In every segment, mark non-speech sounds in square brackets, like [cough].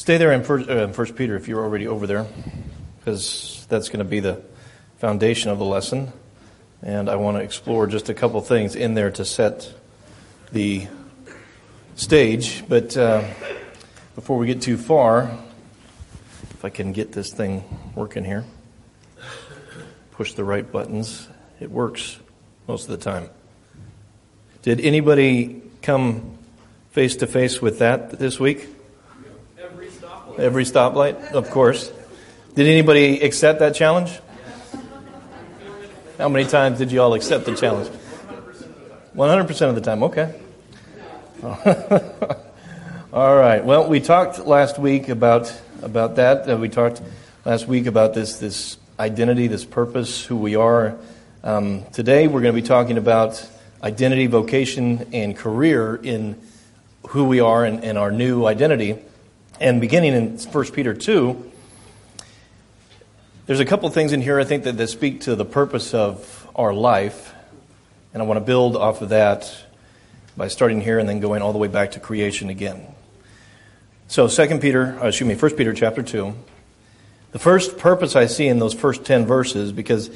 Stay there in First, uh, First Peter if you're already over there, because that's going to be the foundation of the lesson. And I want to explore just a couple things in there to set the stage. But uh, before we get too far, if I can get this thing working here, push the right buttons, it works most of the time. Did anybody come face to face with that this week? Every stoplight. Of course. Did anybody accept that challenge? How many times did you all accept the challenge? 100% of the time, okay. [laughs] all right. Well, we talked last week about about that. Uh, we talked last week about this this identity, this purpose, who we are. Um, today, we're going to be talking about identity, vocation, and career in who we are and, and our new identity. And beginning in 1 Peter 2, there's a couple things in here I think that, that speak to the purpose of our life. And I want to build off of that by starting here and then going all the way back to creation again. So, Second Peter, uh, excuse me, First Peter chapter two. The first purpose I see in those first ten verses, because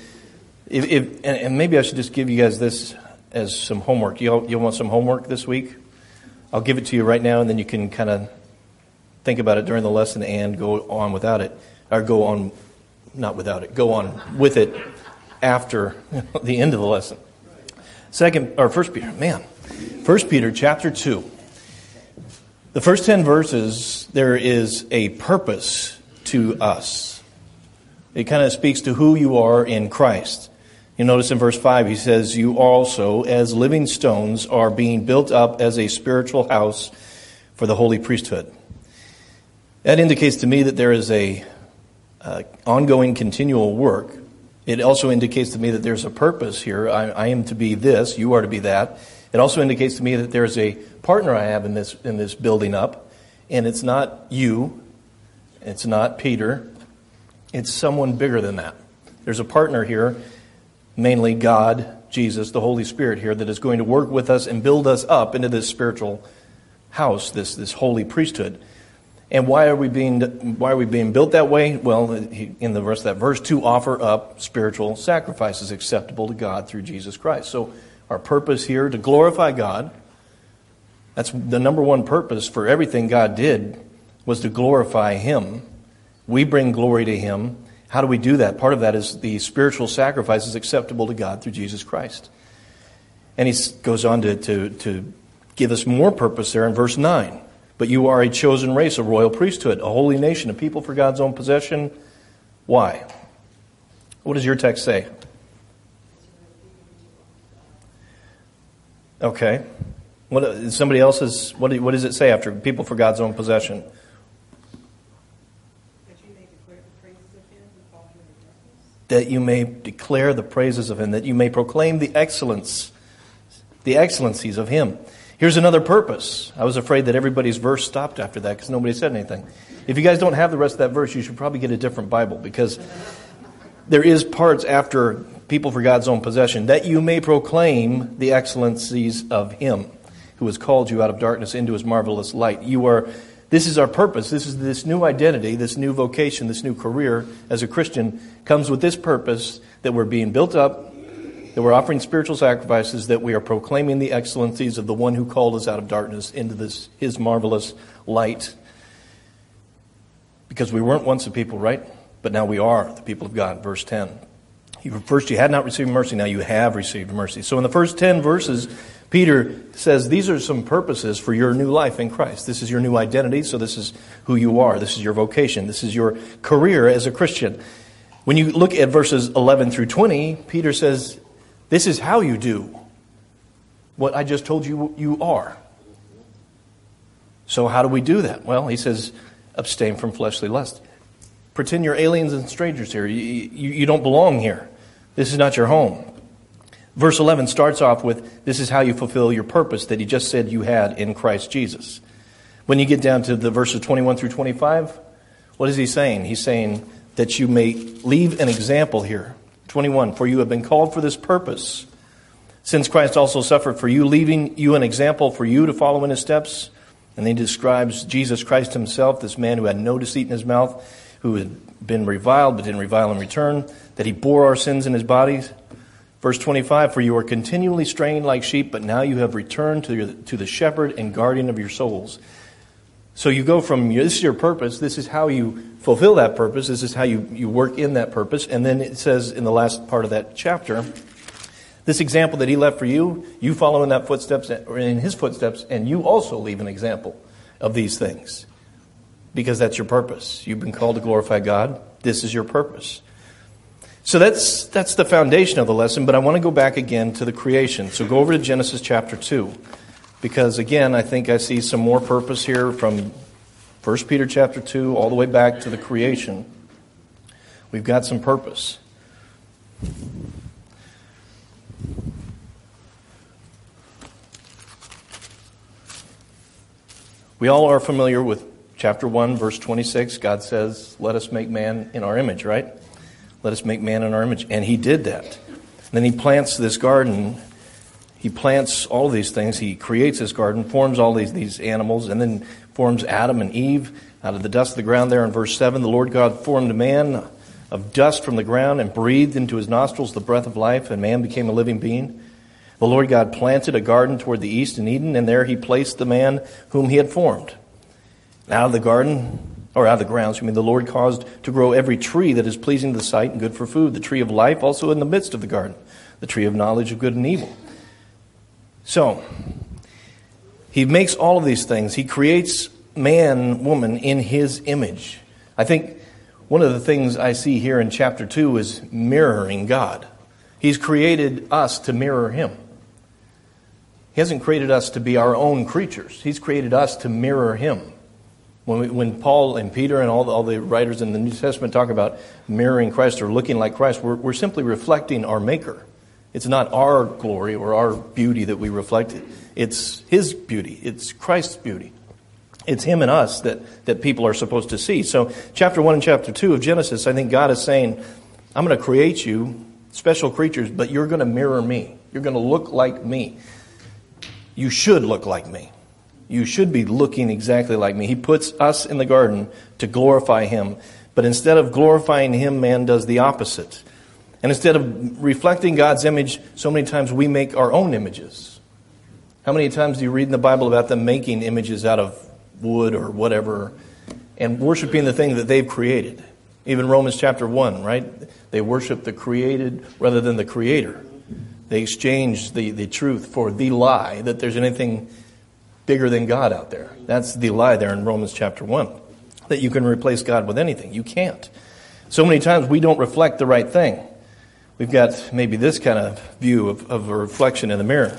if, if and, and, maybe I should just give you guys this as some homework. You you want some homework this week? I'll give it to you right now, and then you can kind of think about it during the lesson and go on without it, or go on, not without it, go on with it after [laughs] the end of the lesson. Second or First Peter, man, First Peter chapter two. The first ten verses, there is a purpose to us. It kind of speaks to who you are in Christ. You notice in verse 5, he says, You also, as living stones, are being built up as a spiritual house for the holy priesthood. That indicates to me that there is a uh, ongoing, continual work. It also indicates to me that there's a purpose here. I, I am to be this, you are to be that. It also indicates to me that there's a partner I have in this, in this building up, and it's not you, it's not Peter, it's someone bigger than that. There's a partner here mainly God, Jesus, the Holy Spirit here, that is going to work with us and build us up into this spiritual house, this, this holy priesthood. And why are we being why are we being built that way? Well, in the rest of that verse, to offer up spiritual sacrifices acceptable to God through Jesus Christ. So our purpose here to glorify God. That's the number one purpose for everything God did was to glorify Him. We bring glory to Him how do we do that? Part of that is the spiritual sacrifice is acceptable to God through Jesus Christ. And he goes on to, to, to give us more purpose there in verse 9. But you are a chosen race, a royal priesthood, a holy nation, a people for God's own possession. Why? What does your text say? Okay. What, somebody else's, what, what does it say after people for God's own possession? that you may declare the praises of him, that you may proclaim the excellence, the excellencies of him. Here's another purpose. I was afraid that everybody's verse stopped after that because nobody said anything. If you guys don't have the rest of that verse, you should probably get a different Bible because there is parts after people for God's own possession that you may proclaim the excellencies of him who has called you out of darkness into his marvelous light. You are this is our purpose. This is this new identity, this new vocation, this new career as a Christian comes with this purpose that we're being built up, that we're offering spiritual sacrifices, that we are proclaiming the excellencies of the one who called us out of darkness into this his marvelous light. Because we weren't once a people, right? But now we are the people of God. Verse 10. First, you had not received mercy, now you have received mercy. So, in the first 10 verses, Peter says these are some purposes for your new life in Christ. This is your new identity, so this is who you are. This is your vocation. This is your career as a Christian. When you look at verses 11 through 20, Peter says, This is how you do what I just told you you are. So, how do we do that? Well, he says, abstain from fleshly lust. Pretend you're aliens and strangers here. You, you, you don't belong here. This is not your home. Verse 11 starts off with this is how you fulfill your purpose that he just said you had in Christ Jesus. When you get down to the verses 21 through 25, what is he saying? He's saying that you may leave an example here. 21, for you have been called for this purpose. Since Christ also suffered for you, leaving you an example for you to follow in his steps, And he describes Jesus Christ himself, this man who had no deceit in his mouth, who had been reviled but didn't revile in return, that he bore our sins in his body. Verse 25, for you are continually straying like sheep, but now you have returned to, your, to the shepherd and guardian of your souls. So you go from this is your purpose, this is how you fulfill that purpose, this is how you, you work in that purpose. And then it says in the last part of that chapter, this example that he left for you, you follow in that footsteps or in his footsteps, and you also leave an example of these things. Because that's your purpose. You've been called to glorify God. This is your purpose. So that's that's the foundation of the lesson, but I want to go back again to the creation. So go over to Genesis chapter 2. Because again, I think I see some more purpose here from 1 Peter chapter 2 all the way back to the creation. We've got some purpose. We all are familiar with chapter 1, verse 26. God says, Let us make man in our image, right? Let us make man in our image. And he did that. And then he plants this garden. He plants all these things. He creates this garden, forms all these, these animals, and then forms Adam and Eve out of the dust of the ground there in verse 7. The Lord God formed man of dust from the ground and breathed into his nostrils the breath of life, and man became a living being. The Lord God planted a garden toward the east in Eden, and there he placed the man whom he had formed. Out of the garden, or out of the grounds, I mean, the Lord caused to grow every tree that is pleasing to the sight and good for food, the tree of life also in the midst of the garden, the tree of knowledge of good and evil. So, he makes all of these things. He creates man, woman in his image. I think one of the things I see here in chapter 2 is mirroring God. He's created us to mirror him. He hasn't created us to be our own creatures. He's created us to mirror Him. When, we, when Paul and Peter and all the, all the writers in the New Testament talk about mirroring Christ or looking like Christ, we're, we're simply reflecting our Maker. It's not our glory or our beauty that we reflect. It's His beauty. It's Christ's beauty. It's Him and us that, that people are supposed to see. So, chapter 1 and chapter 2 of Genesis, I think God is saying, I'm going to create you, special creatures, but you're going to mirror me. You're going to look like me you should look like me. You should be looking exactly like me. He puts us in the garden to glorify him. But instead of glorifying him, man does the opposite. And instead of reflecting God's image, so many times we make our own images. How many times do you read in the Bible about them making images out of wood or whatever and worshiping the thing that they've created? Even Romans chapter 1, right? They worship the created rather than the creator. They exchange the, the truth for the lie that there's anything bigger than God out there. That's the lie there in Romans chapter 1. That you can replace God with anything. You can't. So many times we don't reflect the right thing. We've got maybe this kind of view of, of a reflection in the mirror.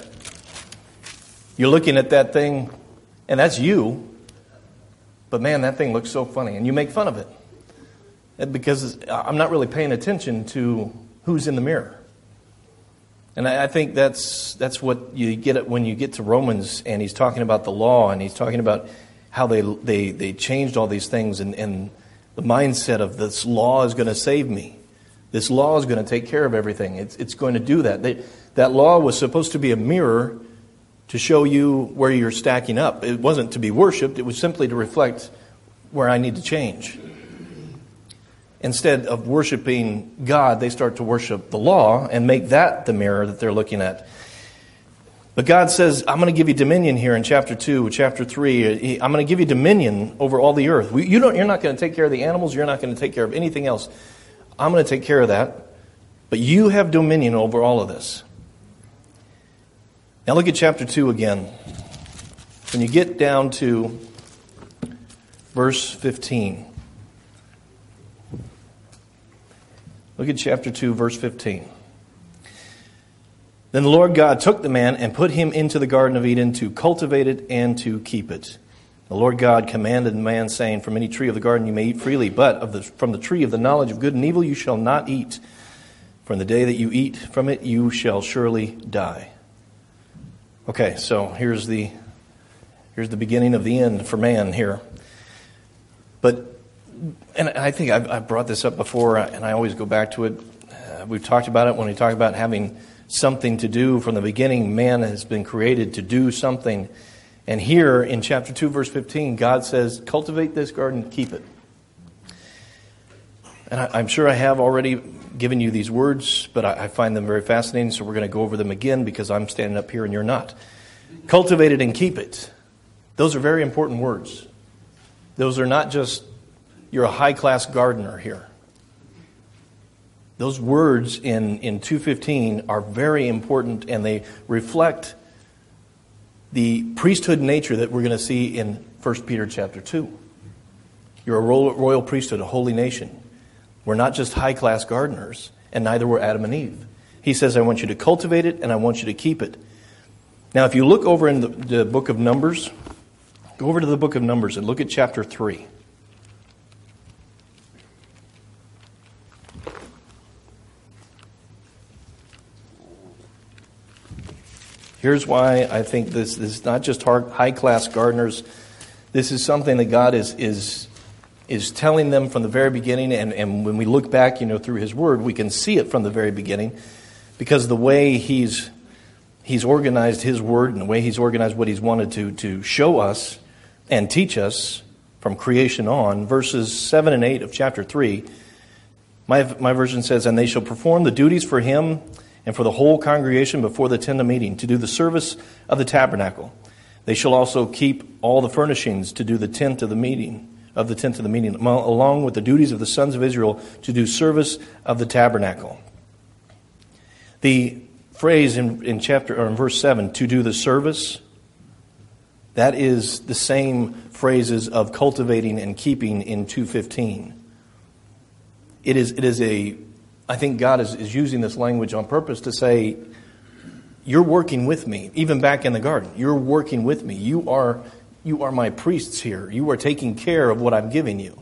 You're looking at that thing, and that's you, but man, that thing looks so funny, and you make fun of it. Because I'm not really paying attention to who's in the mirror. And I think that's, that's what you get when you get to Romans and he's talking about the law and he's talking about how they, they, they changed all these things and, and the mindset of this law is going to save me. This law is going to take care of everything. It's, it's going to do that. They, that law was supposed to be a mirror to show you where you're stacking up. It wasn't to be worshiped, it was simply to reflect where I need to change instead of worshiping God, they start to worship the law and make that the mirror that they're looking at. But God says, I'm going to give you dominion here in chapter 2, chapter 3. I'm going to give you dominion over all the earth. You don't, you're not going to take care of the animals. You're not going to take care of anything else. I'm going to take care of that. But you have dominion over all of this. Now look at chapter 2 again. When you get down to verse 15. Look at chapter 2, verse 15. Then the Lord God took the man and put him into the Garden of Eden to cultivate it and to keep it. The Lord God commanded man, saying, From any tree of the garden you may eat freely, but of the, from the tree of the knowledge of good and evil you shall not eat. From the day that you eat from it, you shall surely die. Okay, so here's the, here's the beginning of the end for man here. But and I think I've, I've, brought this up before, and I always go back to it. Uh, we've talked about it when we talk about having something to do from the beginning. Man has been created to do something, And here in chapter 2, verse 15, God says, Cultivate this garden, keep it. And I, am sure I have already given you these words, but I, I find them very fascinating, so we're going to go over them again because I'm standing up here and you're not. Cultivate it and keep it. Those are very important words. Those are not just, you're a high class gardener here. Those words in, in 215 are very important and they reflect the priesthood nature that we're going to see in 1 Peter chapter 2. You're a royal priesthood, a holy nation. We're not just high class gardeners, and neither were Adam and Eve. He says, I want you to cultivate it and I want you to keep it. Now, if you look over in the, the book of Numbers, go over to the book of Numbers and look at chapter 3. Here's why I think this, this is not just high class gardeners. This is something that God is, is, is telling them from the very beginning. And, and when we look back, you know, through His Word, we can see it from the very beginning because the way He's, he's organized His Word and the way He's organized what He's wanted to, to show us and teach us from creation on, verses 7 and 8 of chapter 3, my, my version says, And they shall perform the duties for Him and for the whole congregation before the tent of meeting to do the service of the tabernacle. They shall also keep all the furnishings to do the tent of the meeting, of the tent of the meeting, along with the duties of the sons of Israel to do service of the tabernacle. The phrase in, in chapter or in verse seven, to do the service, that is the same phrases of cultivating and keeping in 215. It is, it is a I think God is, is using this language on purpose to say, You're working with me, even back in the garden. You're working with me. You are, you are my priests here. You are taking care of what I'm giving you.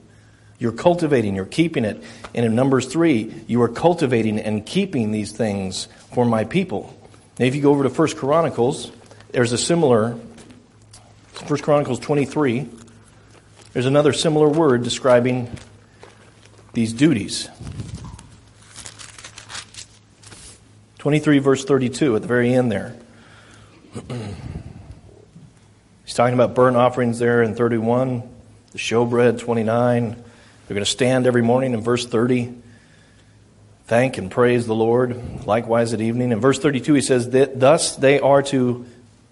You're cultivating, you're keeping it. And in Numbers 3, you are cultivating and keeping these things for my people. Now, if you go over to 1 Chronicles, there's a similar, 1 Chronicles 23, there's another similar word describing these duties. 23, verse 32, at the very end there. [clears throat] He's talking about burnt offerings there in 31, the showbread, 29. They're going to stand every morning in verse 30. Thank and praise the Lord. Likewise at evening. In verse 32, he says, Thus they are to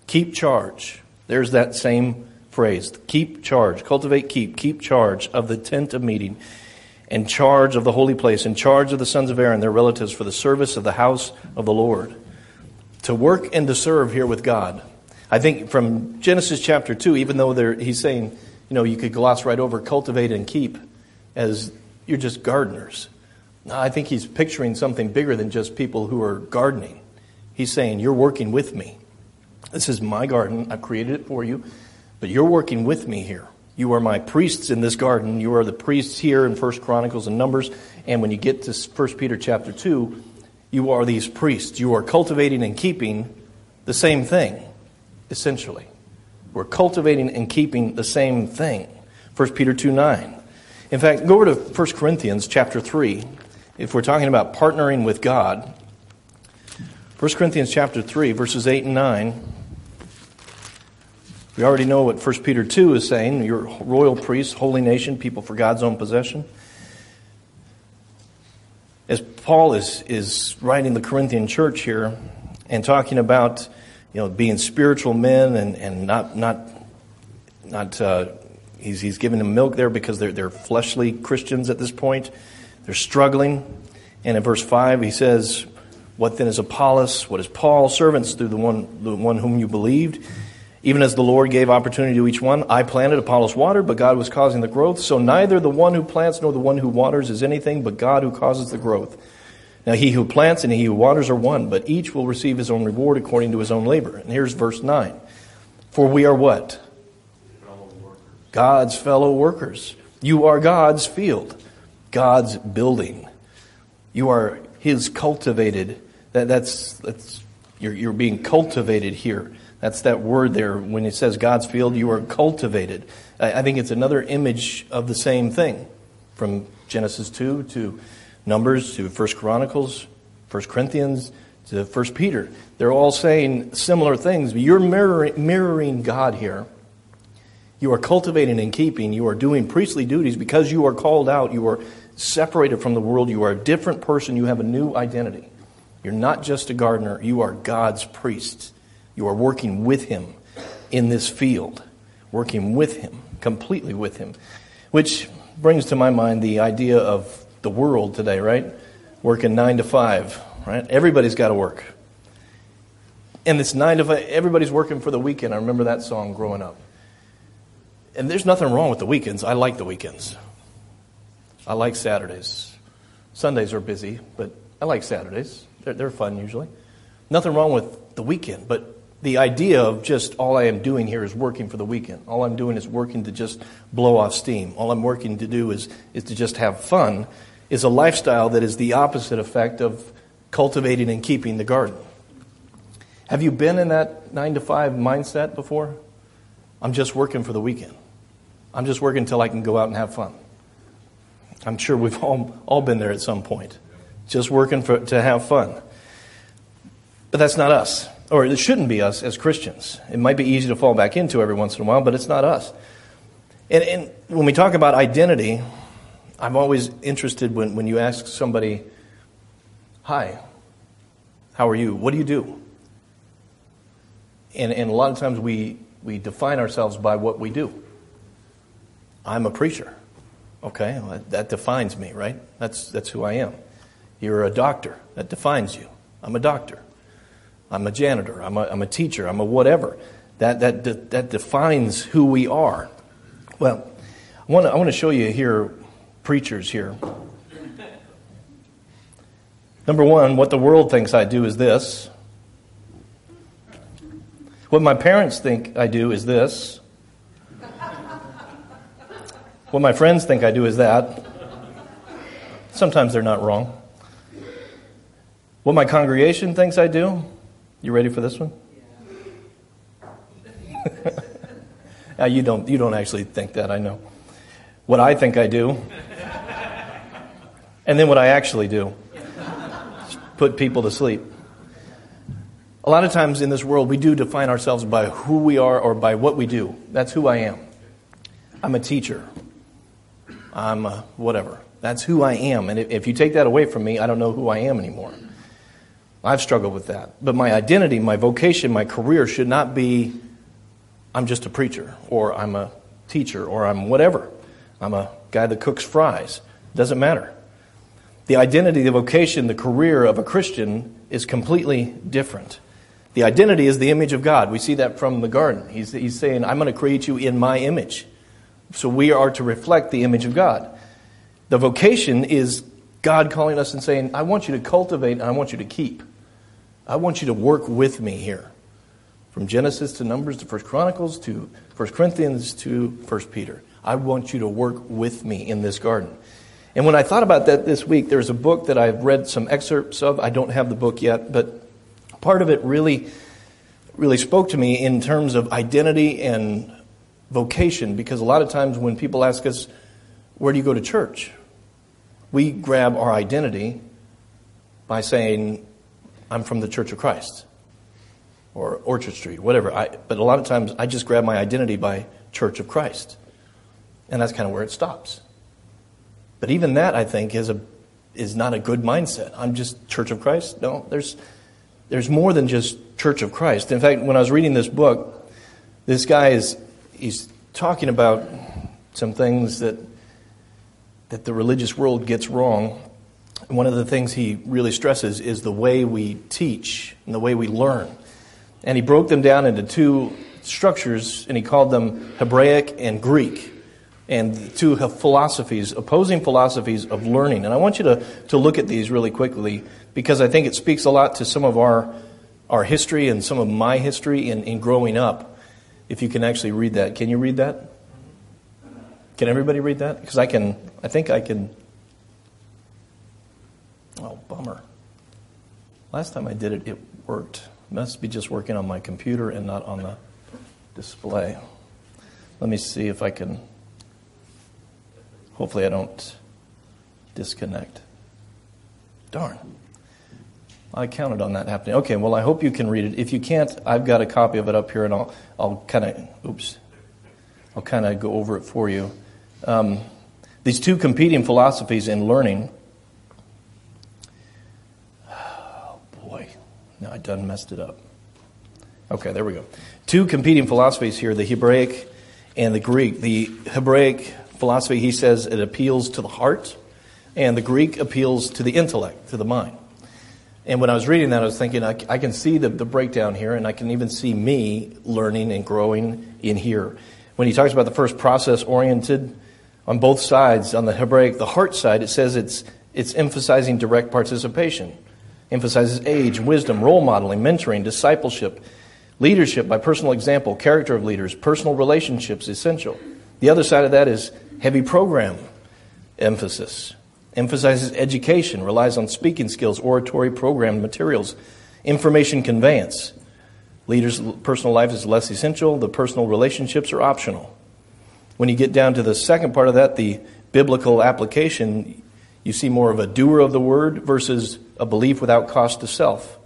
keep charge. There's that same phrase. Keep charge. Cultivate, keep. Keep charge of the tent of meeting in charge of the holy place, in charge of the sons of Aaron, their relatives, for the service of the house of the Lord. To work and to serve here with God. I think from Genesis chapter 2, even though he's saying, you know, you could gloss right over cultivate and keep as you're just gardeners. I think he's picturing something bigger than just people who are gardening. He's saying, You're working with me. This is my garden. I've created it for you, but you're working with me here. You are my priests in this garden. You are the priests here in First Chronicles and Numbers. And when you get to First Peter chapter 2, you are these priests. You are cultivating and keeping the same thing, essentially. We're cultivating and keeping the same thing. 1 Peter 2 9. In fact, go over to 1 Corinthians chapter 3. If we're talking about partnering with God, 1 Corinthians chapter 3, verses 8 and 9. We already know what 1 Peter 2 is saying. You're royal priests, holy nation, people for God's own possession. As Paul is, is writing the Corinthian church here and talking about you know, being spiritual men and, and not, not, not uh, he's, he's giving them milk there because they're, they're fleshly Christians at this point. They're struggling. And in verse 5, he says, What then is Apollos? What is Paul? Servants through the one, the one whom you believed even as the Lord gave opportunity to each one, I planted, Apollos watered, but God was causing the growth. So neither the one who plants nor the one who waters is anything, but God who causes the growth. Now he who plants and he who waters are one, but each will receive his own reward according to his own labor. And here's verse 9. For we are what? God's fellow workers. You are God's field, God's building. You are his cultivated. That, that's, that's you're, you're being cultivated here. That's that word there when it says God's field, you are cultivated. I think it's another image of the same thing from Genesis 2 to Numbers to 1 Chronicles, 1 Corinthians to 1 Peter. They're all saying similar things. You're mirroring, mirroring God here. You are cultivating and keeping. You are doing priestly duties because you are called out. You are separated from the world. You are a different person. You have a new identity. You're not just a gardener, you are God's priest. You are working with Him in this field, working with Him, completely with Him. Which brings to my mind the idea of the world today, right? Working nine to five, right? Everybody's got to work. And it's nine to five, everybody's working for the weekend. I remember that song growing up. And there's nothing wrong with the weekends. I like the weekends. I like Saturdays. Sundays are busy, but I like Saturdays. They're, they're fun usually. Nothing wrong with the weekend, but the idea of just all I am doing here is working for the weekend. All I'm doing is working to just blow off steam. All I'm working to do is, is to just have fun is a lifestyle that is the opposite effect of cultivating and keeping the garden. Have you been in that nine to five mindset before? I'm just working for the weekend. I'm just working until I can go out and have fun. I'm sure we've all, all been there at some point. Just working for, to have fun. But that's not us. Or it shouldn't be us as Christians. It might be easy to fall back into every once in a while, but it's not us. And, and when we talk about identity, I'm always interested when, when you ask somebody, Hi, how are you? What do you do? And, and a lot of times we, we define ourselves by what we do. I'm a preacher. Okay, well, that defines me, right? That's, that's who I am. You're a doctor. That defines you. I'm a doctor. I'm a janitor. I'm a, I'm a teacher. I'm a whatever. That, that, that defines who we are. Well, I want to, I want to show you here, preachers here. Number one, what the world thinks I do is this. What my parents think I do is this. What my friends think I do is that. Sometimes they're not wrong. What my congregation thinks I do. You ready for this one? [laughs] now, you don't, you don't actually think that, I know. What I think I do, and then what I actually do put people to sleep. A lot of times in this world, we do define ourselves by who we are or by what we do. That's who I am. I'm a teacher. I'm a whatever. That's who I am. And if you take that away from me, I don't know who I am anymore. I've struggled with that. But my identity, my vocation, my career should not be I'm just a preacher, or I'm a teacher, or I'm whatever. I'm a guy that cooks fries. Doesn't matter. The identity, the vocation, the career of a Christian is completely different. The identity is the image of God. We see that from the garden. He's, he's saying, I'm going to create you in my image. So we are to reflect the image of God. The vocation is God calling us and saying, I want you to cultivate and I want you to keep. I want you to work with me here. From Genesis to Numbers to First Chronicles to First Corinthians to First Peter. I want you to work with me in this garden. And when I thought about that this week, there's a book that I've read some excerpts of. I don't have the book yet, but part of it really, really spoke to me in terms of identity and vocation because a lot of times when people ask us, Where do you go to church? we grab our identity by saying, I'm from the Church of Christ or Orchard Street, whatever. I, but a lot of times I just grab my identity by Church of Christ. And that's kind of where it stops. But even that, I think, is, a, is not a good mindset. I'm just Church of Christ. No, there's, there's more than just Church of Christ. In fact, when I was reading this book, this guy is he's talking about some things that that the religious world gets wrong. One of the things he really stresses is the way we teach and the way we learn. And he broke them down into two structures, and he called them Hebraic and Greek, and two philosophies, opposing philosophies of learning. And I want you to, to look at these really quickly because I think it speaks a lot to some of our, our history and some of my history in, in growing up. If you can actually read that. Can you read that? Can everybody read that? Because I can, I think I can. Last time I did it, it worked. Must be just working on my computer and not on the display. Let me see if I can. Hopefully, I don't disconnect. Darn. I counted on that happening. Okay, well, I hope you can read it. If you can't, I've got a copy of it up here, and I'll, I'll kind of, oops, I'll kind of go over it for you. Um, these two competing philosophies in learning. Now I done messed it up. Okay, there we go. Two competing philosophies here the Hebraic and the Greek. The Hebraic philosophy, he says, it appeals to the heart, and the Greek appeals to the intellect, to the mind. And when I was reading that, I was thinking, I, I can see the, the breakdown here, and I can even see me learning and growing in here. When he talks about the first process oriented, on both sides, on the Hebraic, the heart side, it says it's, it's emphasizing direct participation, emphasizes age, wisdom, role modeling, mentoring, discipleship, leadership by personal example, character of leaders, personal relationships essential. The other side of that is heavy program emphasis, emphasizes education, relies on speaking skills, oratory program materials, information conveyance. Leaders' personal life is less essential, the personal relationships are optional. When you get down to the second part of that, the biblical application, you see more of a doer of the word versus a belief without cost to self.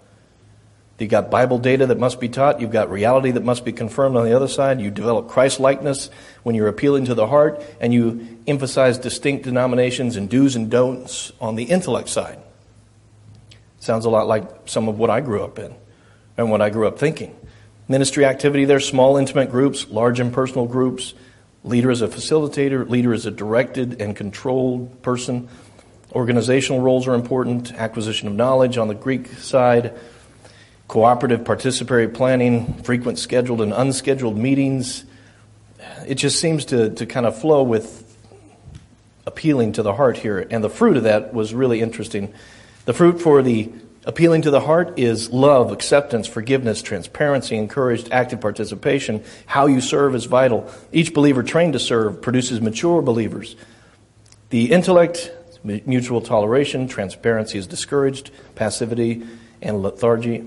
You've got Bible data that must be taught. You've got reality that must be confirmed on the other side. You develop Christ likeness when you're appealing to the heart, and you emphasize distinct denominations and do's and don'ts on the intellect side. Sounds a lot like some of what I grew up in and what I grew up thinking. Ministry activity, there's small, intimate groups, large, impersonal groups, Leader is a facilitator, leader is a directed and controlled person. Organizational roles are important, acquisition of knowledge on the Greek side, cooperative participatory planning, frequent scheduled and unscheduled meetings. It just seems to, to kind of flow with appealing to the heart here. And the fruit of that was really interesting. The fruit for the Appealing to the heart is love, acceptance, forgiveness, transparency, encouraged active participation. How you serve is vital. Each believer trained to serve produces mature believers. The intellect, mutual toleration, transparency is discouraged, passivity, and lethargy.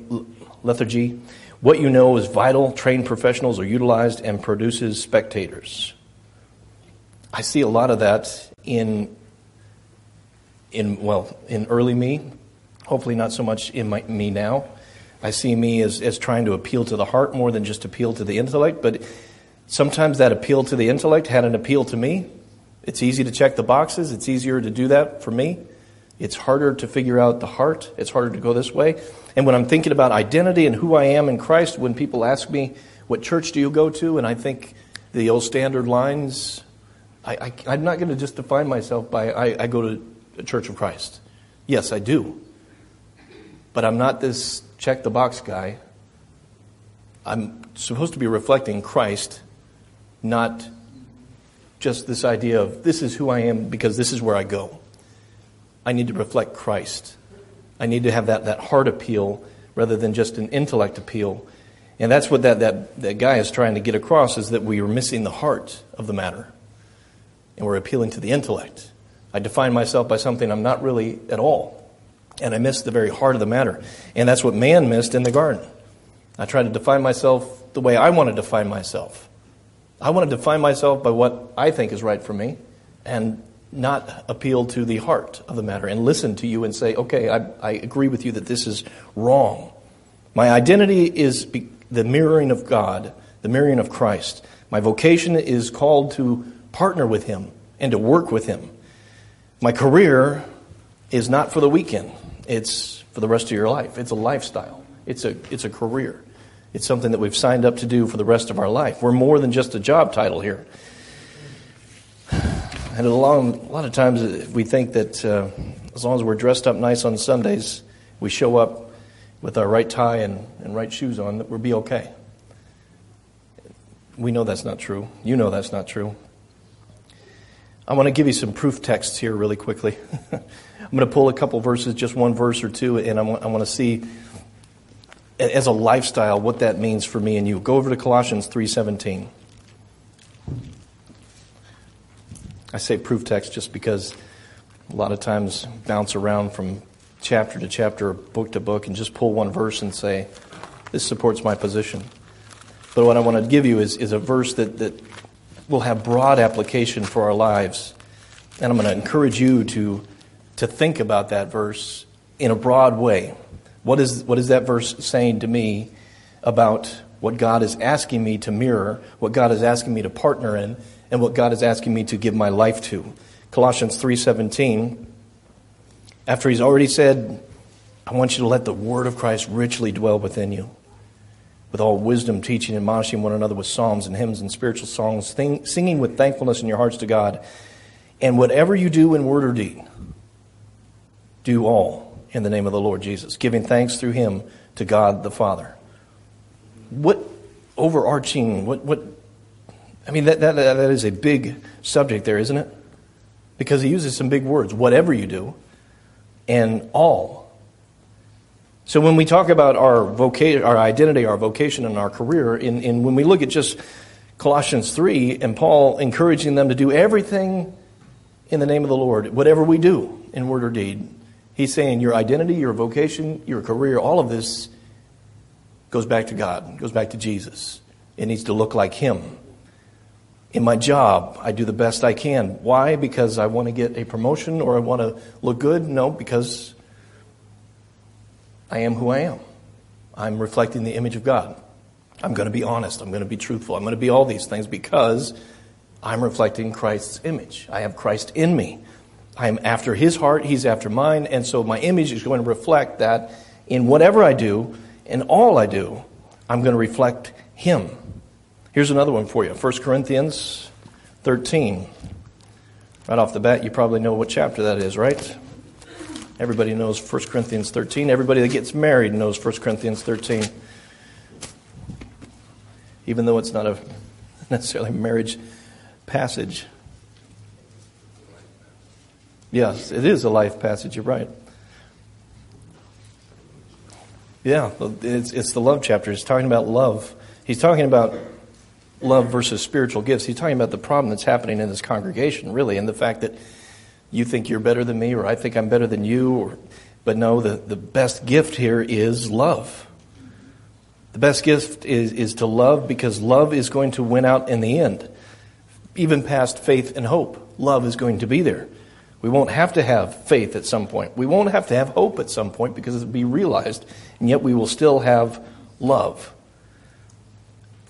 lethargy. What you know is vital. Trained professionals are utilized and produces spectators. I see a lot of that in, in well, in early me, Hopefully, not so much in my, me now. I see me as, as trying to appeal to the heart more than just appeal to the intellect, but sometimes that appeal to the intellect had an appeal to me. It's easy to check the boxes, it's easier to do that for me. It's harder to figure out the heart, it's harder to go this way. And when I'm thinking about identity and who I am in Christ, when people ask me, What church do you go to? and I think the old standard lines, I, am not going to just define myself by I, I go to a Church of Christ. Yes, I do. But I'm not this check the box guy. I'm supposed to be reflecting Christ, not just this idea of this is who I am because this is where I go. I need to reflect Christ. I need to have that, that heart appeal rather than just an intellect appeal. And that's what that, that, that guy is trying to get across is that we are missing the heart of the matter. And we're appealing to the intellect. I define myself by something I'm not really at all. And I miss the very heart of the matter. And that's what man missed in the garden. I try to define myself the way I want to define myself. I want to define myself by what I think is right for me and not appeal to the heart of the matter and listen to you and say, okay, I, I agree with you that this is wrong. My identity is the mirroring of God, the mirroring of Christ. My vocation is called to partner with Him and to work with Him. My career is not for the weekend. It's for the rest of your life. It's a lifestyle. It's a, it's a career. It's something that we've signed up to do for the rest of our life. We're more than just a job title here. And a, long, a lot of times we think that uh, as long as we're dressed up nice on Sundays, we show up with our right tie and, and right shoes on, that we'll be okay. We know that's not true. You know that's not true. I want to give you some proof texts here really quickly. [laughs] I'm going to pull a couple verses, just one verse or two, and I want, I want to see as a lifestyle what that means for me and you. Go over to Colossians 3:17. I say proof text just because a lot of times bounce around from chapter to chapter, book to book, and just pull one verse and say, this supports my position. But what I want to give you is, is a verse that, that will have broad application for our lives. And I'm going to encourage you to to think about that verse in a broad way. What is, what is that verse saying to me about what God is asking me to mirror, what God is asking me to partner in, and what God is asking me to give my life to? Colossians 3:17 after he's already said, I want you to let the word of Christ richly dwell within you with all wisdom, teaching, and admonishing one another with psalms and hymns and spiritual songs, sing, singing with thankfulness in your hearts to God. And whatever you do in word or deed, do all in the name of the Lord Jesus, giving thanks through him to God the Father. What overarching, what, what, I mean, that, that, that is a big subject there, isn't it? Because he uses some big words. Whatever you do, and all so when we talk about our vocation, our identity, our vocation, and our career, in, in when we look at just Colossians 3 and Paul encouraging them to do everything in the name of the Lord, whatever we do in word or deed, he's saying your identity, your vocation, your career, all of this goes back to God, goes back to Jesus. It needs to look like Him. In my job, I do the best I can. Why? Because I want to get a promotion or I want to look good? No, because I am who I am. I'm reflecting the image of God. I'm going to be honest. I'm going to be truthful. I'm going to be all these things because I'm reflecting Christ's image. I have Christ in me. I am after his heart, he's after mine, and so my image is going to reflect that in whatever I do, in all I do, I'm going to reflect him. Here's another one for you 1 Corinthians 13. Right off the bat, you probably know what chapter that is, right? Everybody knows 1 Corinthians 13. Everybody that gets married knows 1 Corinthians 13. Even though it's not a [laughs] necessarily marriage passage. Yes, it is a life passage, you're right. Yeah, it's, it's the love chapter. He's talking about love. He's talking about love versus spiritual gifts. He's talking about the problem that's happening in this congregation, really, and the fact that you think you're better than me or I think I'm better than you. Or, but no, the, the best gift here is love. The best gift is, is to love because love is going to win out in the end. Even past faith and hope, love is going to be there. We won't have to have faith at some point. We won't have to have hope at some point because it'll be realized, and yet we will still have love.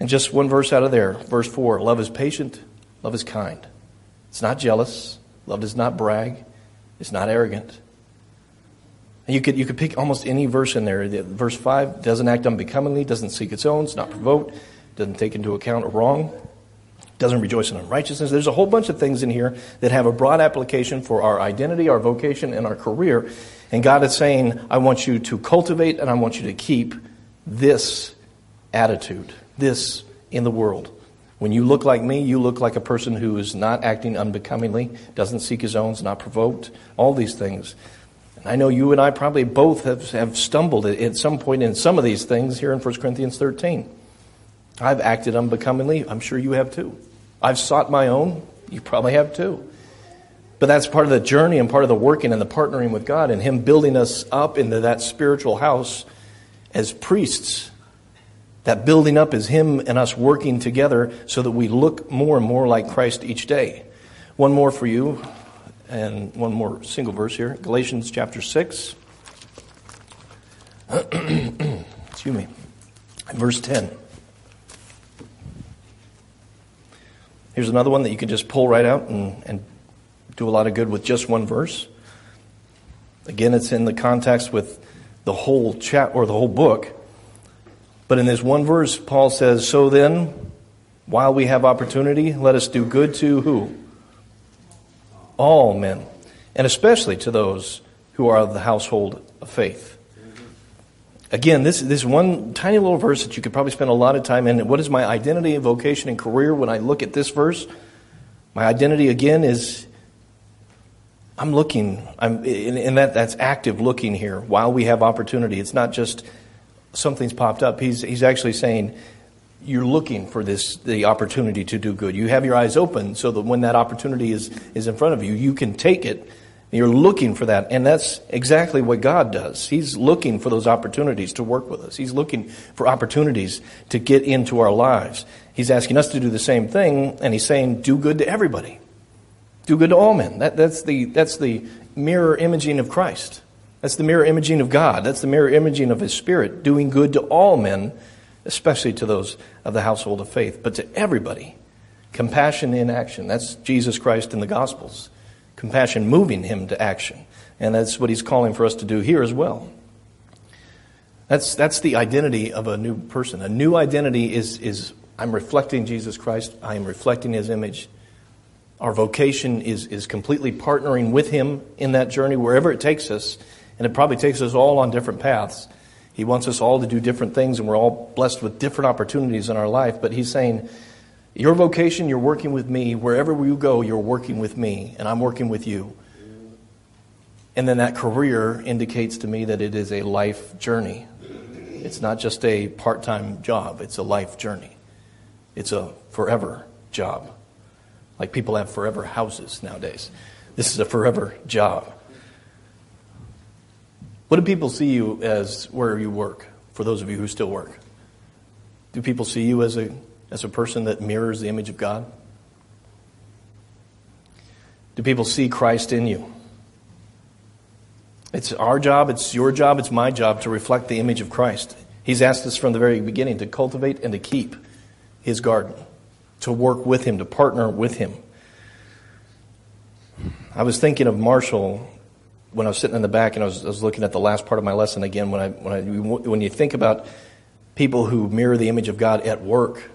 And just one verse out of there, verse 4 love is patient, love is kind. It's not jealous, Love does not brag. It's not arrogant. You could, you could pick almost any verse in there. Verse 5 doesn't act unbecomingly, doesn't seek its own, it's not provoked, doesn't take into account a wrong, doesn't rejoice in unrighteousness. There's a whole bunch of things in here that have a broad application for our identity, our vocation, and our career. And God is saying, I want you to cultivate and I want you to keep this attitude, this in the world. When you look like me, you look like a person who is not acting unbecomingly, doesn't seek his own, is not provoked, all these things. And I know you and I probably both have, have stumbled at some point in some of these things here in 1 Corinthians 13. I've acted unbecomingly. I'm sure you have too. I've sought my own. You probably have too. But that's part of the journey and part of the working and the partnering with God and Him building us up into that spiritual house as priests that building up is Him and us working together so that we look more and more like Christ each day. One more for you, and one more single verse here Galatians chapter 6. [clears throat] Excuse me. Verse 10. Here's another one that you can just pull right out and, and do a lot of good with just one verse. Again, it's in the context with the whole chat or the whole book. But in this one verse, Paul says, So then, while we have opportunity, let us do good to who? All men, and especially to those who are of the household of faith. Again, this, this one tiny little verse that you could probably spend a lot of time in. What is my identity, vocation, and career when I look at this verse? My identity, again, is I'm looking, I'm, and that, that's active looking here while we have opportunity. It's not just something's popped up. He's, he's actually saying, you're looking for this the opportunity to do good. You have your eyes open so that when that opportunity is, is in front of you, you can take it. You're looking for that. And that's exactly what God does. He's looking for those opportunities to work with us. He's looking for opportunities to get into our lives. He's asking us to do the same thing, and he's saying, do good to everybody. Do good to all men. That, that's, the, that's the mirror imaging of Christ. That's the mirror imaging of God. That's the mirror imaging of His Spirit, doing good to all men, especially to those of the household of faith, but to everybody. Compassion in action. That's Jesus Christ in the Gospels. Compassion moving Him to action. And that's what He's calling for us to do here as well. That's, that's the identity of a new person. A new identity is, is I'm reflecting Jesus Christ, I am reflecting His image. Our vocation is, is completely partnering with Him in that journey, wherever it takes us. And it probably takes us all on different paths. He wants us all to do different things, and we're all blessed with different opportunities in our life. But He's saying, Your vocation, you're working with me. Wherever you go, you're working with me, and I'm working with you. And then that career indicates to me that it is a life journey. It's not just a part time job, it's a life journey. It's a forever job. Like people have forever houses nowadays. This is a forever job. What do people see you as where you work, for those of you who still work? Do people see you as a, as a person that mirrors the image of God? Do people see Christ in you? It's our job, it's your job, it's my job to reflect the image of Christ. He's asked us from the very beginning to cultivate and to keep his garden, to work with him, to partner with him. I was thinking of Marshall when I was sitting in the back and I was, I was looking at the last part of my lesson again. When I, when I when you think about people who mirror the image of God at work,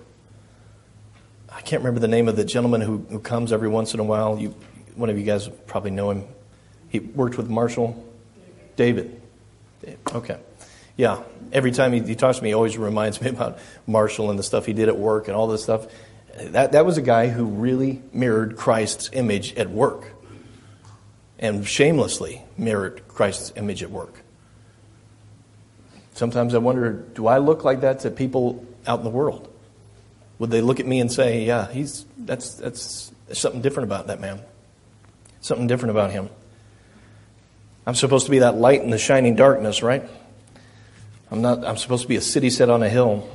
can't remember the name of the gentleman who, who comes every once in a while. You, one of you guys probably know him. He worked with Marshall. David. David. Okay. Yeah. Every time he, he, talks to me, he always [laughs] reminds me about Marshall and the stuff he did at work and all this stuff. That, that was a guy who really mirrored Christ's image at work and shamelessly mirrored Christ's image at work. Sometimes I wonder do I look like that to people out in the world? Would they look at me and say, yeah, he's, that's, that's, something different about that man? Something different about him. I'm supposed to be that light in the shining darkness, right? I'm not I'm supposed to be a city set on a hill.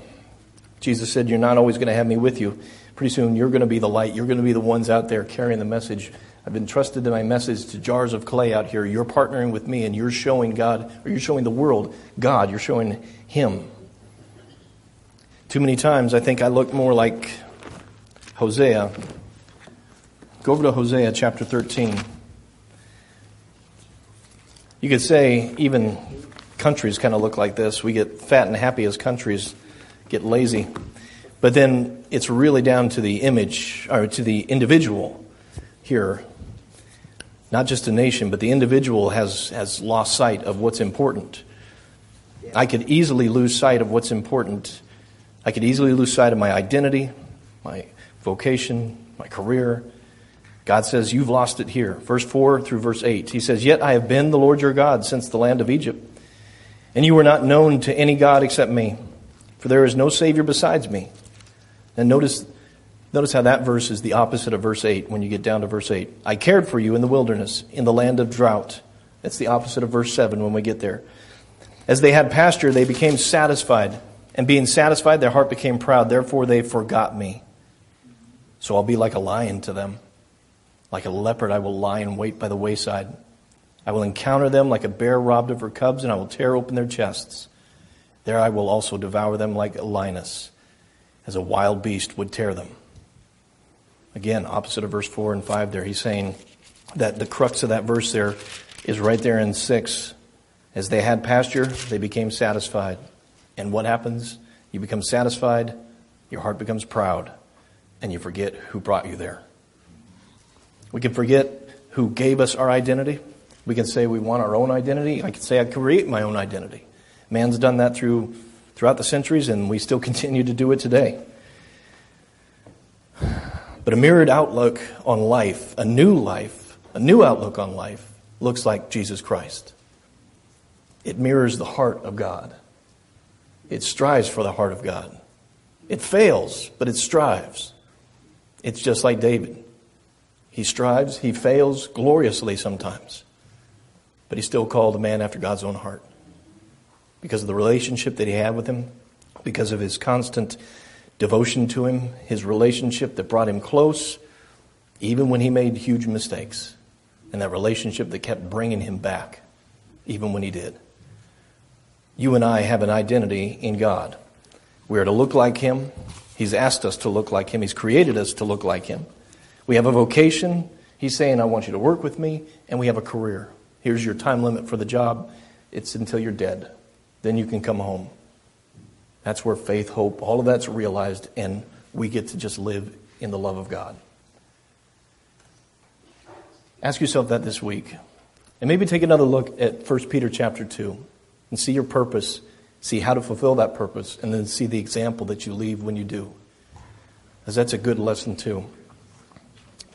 Jesus said, You're not always going to have me with you. Pretty soon you're going to be the light. You're going to be the ones out there carrying the message. I've entrusted my message to jars of clay out here. You're partnering with me and you're showing God, or you're showing the world God. You're showing Him. Too many times I think I look more like Hosea. Go over to Hosea chapter 13. You could say even countries kind of look like this. We get fat and happy as countries get lazy. But then it's really down to the image, or to the individual here. Not just a nation, but the individual has, has lost sight of what's important. I could easily lose sight of what's important. I could easily lose sight of my identity, my vocation, my career, God says, You've lost it here. Verse 4 through verse 8. He says, Yet I have been the Lord your God since the land of Egypt, and you were not known to any God except me, for there is no Savior besides me. And notice, notice how that verse is the opposite of verse 8 when you get down to verse 8. I cared for you in the wilderness, in the land of drought. That's the opposite of verse 7 when we get there. As they had pasture, they became satisfied. And being satisfied, their heart became proud. Therefore, they forgot me. So I'll be like a lion to them. Like a leopard, I will lie in wait by the wayside. I will encounter them like a bear robbed of her cubs, and I will tear open their chests. There I will also devour them like a lioness, as a wild beast would tear them. Again, opposite of verse 4 and 5 there, he's saying that the crux of that verse there is right there in 6. As they had pasture, they became satisfied. And what happens? You become satisfied, your heart becomes proud, and you forget who brought you there. We can forget who gave us our identity. We can say we want our own identity. I can say I create my own identity. Man's done that through throughout the centuries, and we still [laughs] continue to do it today. But a mirrored outlook on life, a new life, a new outlook on life, looks like Jesus Christ. It mirrors the heart of God. It strives for the heart of God. It fails, but it strives. It's just like David. He strives, he fails gloriously sometimes, but he's still called a man after God's own heart because of the relationship that he had with him, because of his constant devotion to him, his relationship that brought him close, even when he made huge mistakes, and that relationship that kept bringing him back. even when he did. You and I have an identity in God. We are to look like him. He's asked us to look like him. He's created us to look like him. We have a vocation. He's saying, I want you to work with me. And we have a career. Here's your time limit for the job. It's until you're dead. Then you can come home. That's where faith, hope, all of that's realized, and we get to just live in the love of God. Ask yourself that this week. And maybe take another look at 1 Peter chapter 2 and see your purpose, see how to fulfill that purpose, and then see the example that you leave when you do. Because that's a good lesson, too.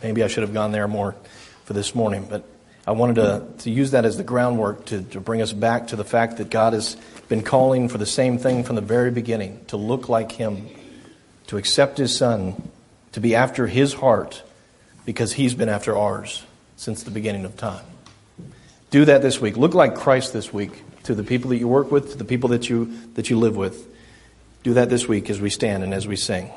Maybe I should have gone there more for this morning, but I wanted to, to use that as the groundwork to, to bring us back to the fact that God has been calling for the same thing from the very beginning to look like Him, to accept His Son, to be after His heart, because He's been after ours since the beginning of time. Do that this week. Look like Christ this week to the people that you work with, to the people that you, that you live with. Do that this week as we stand and as we sing.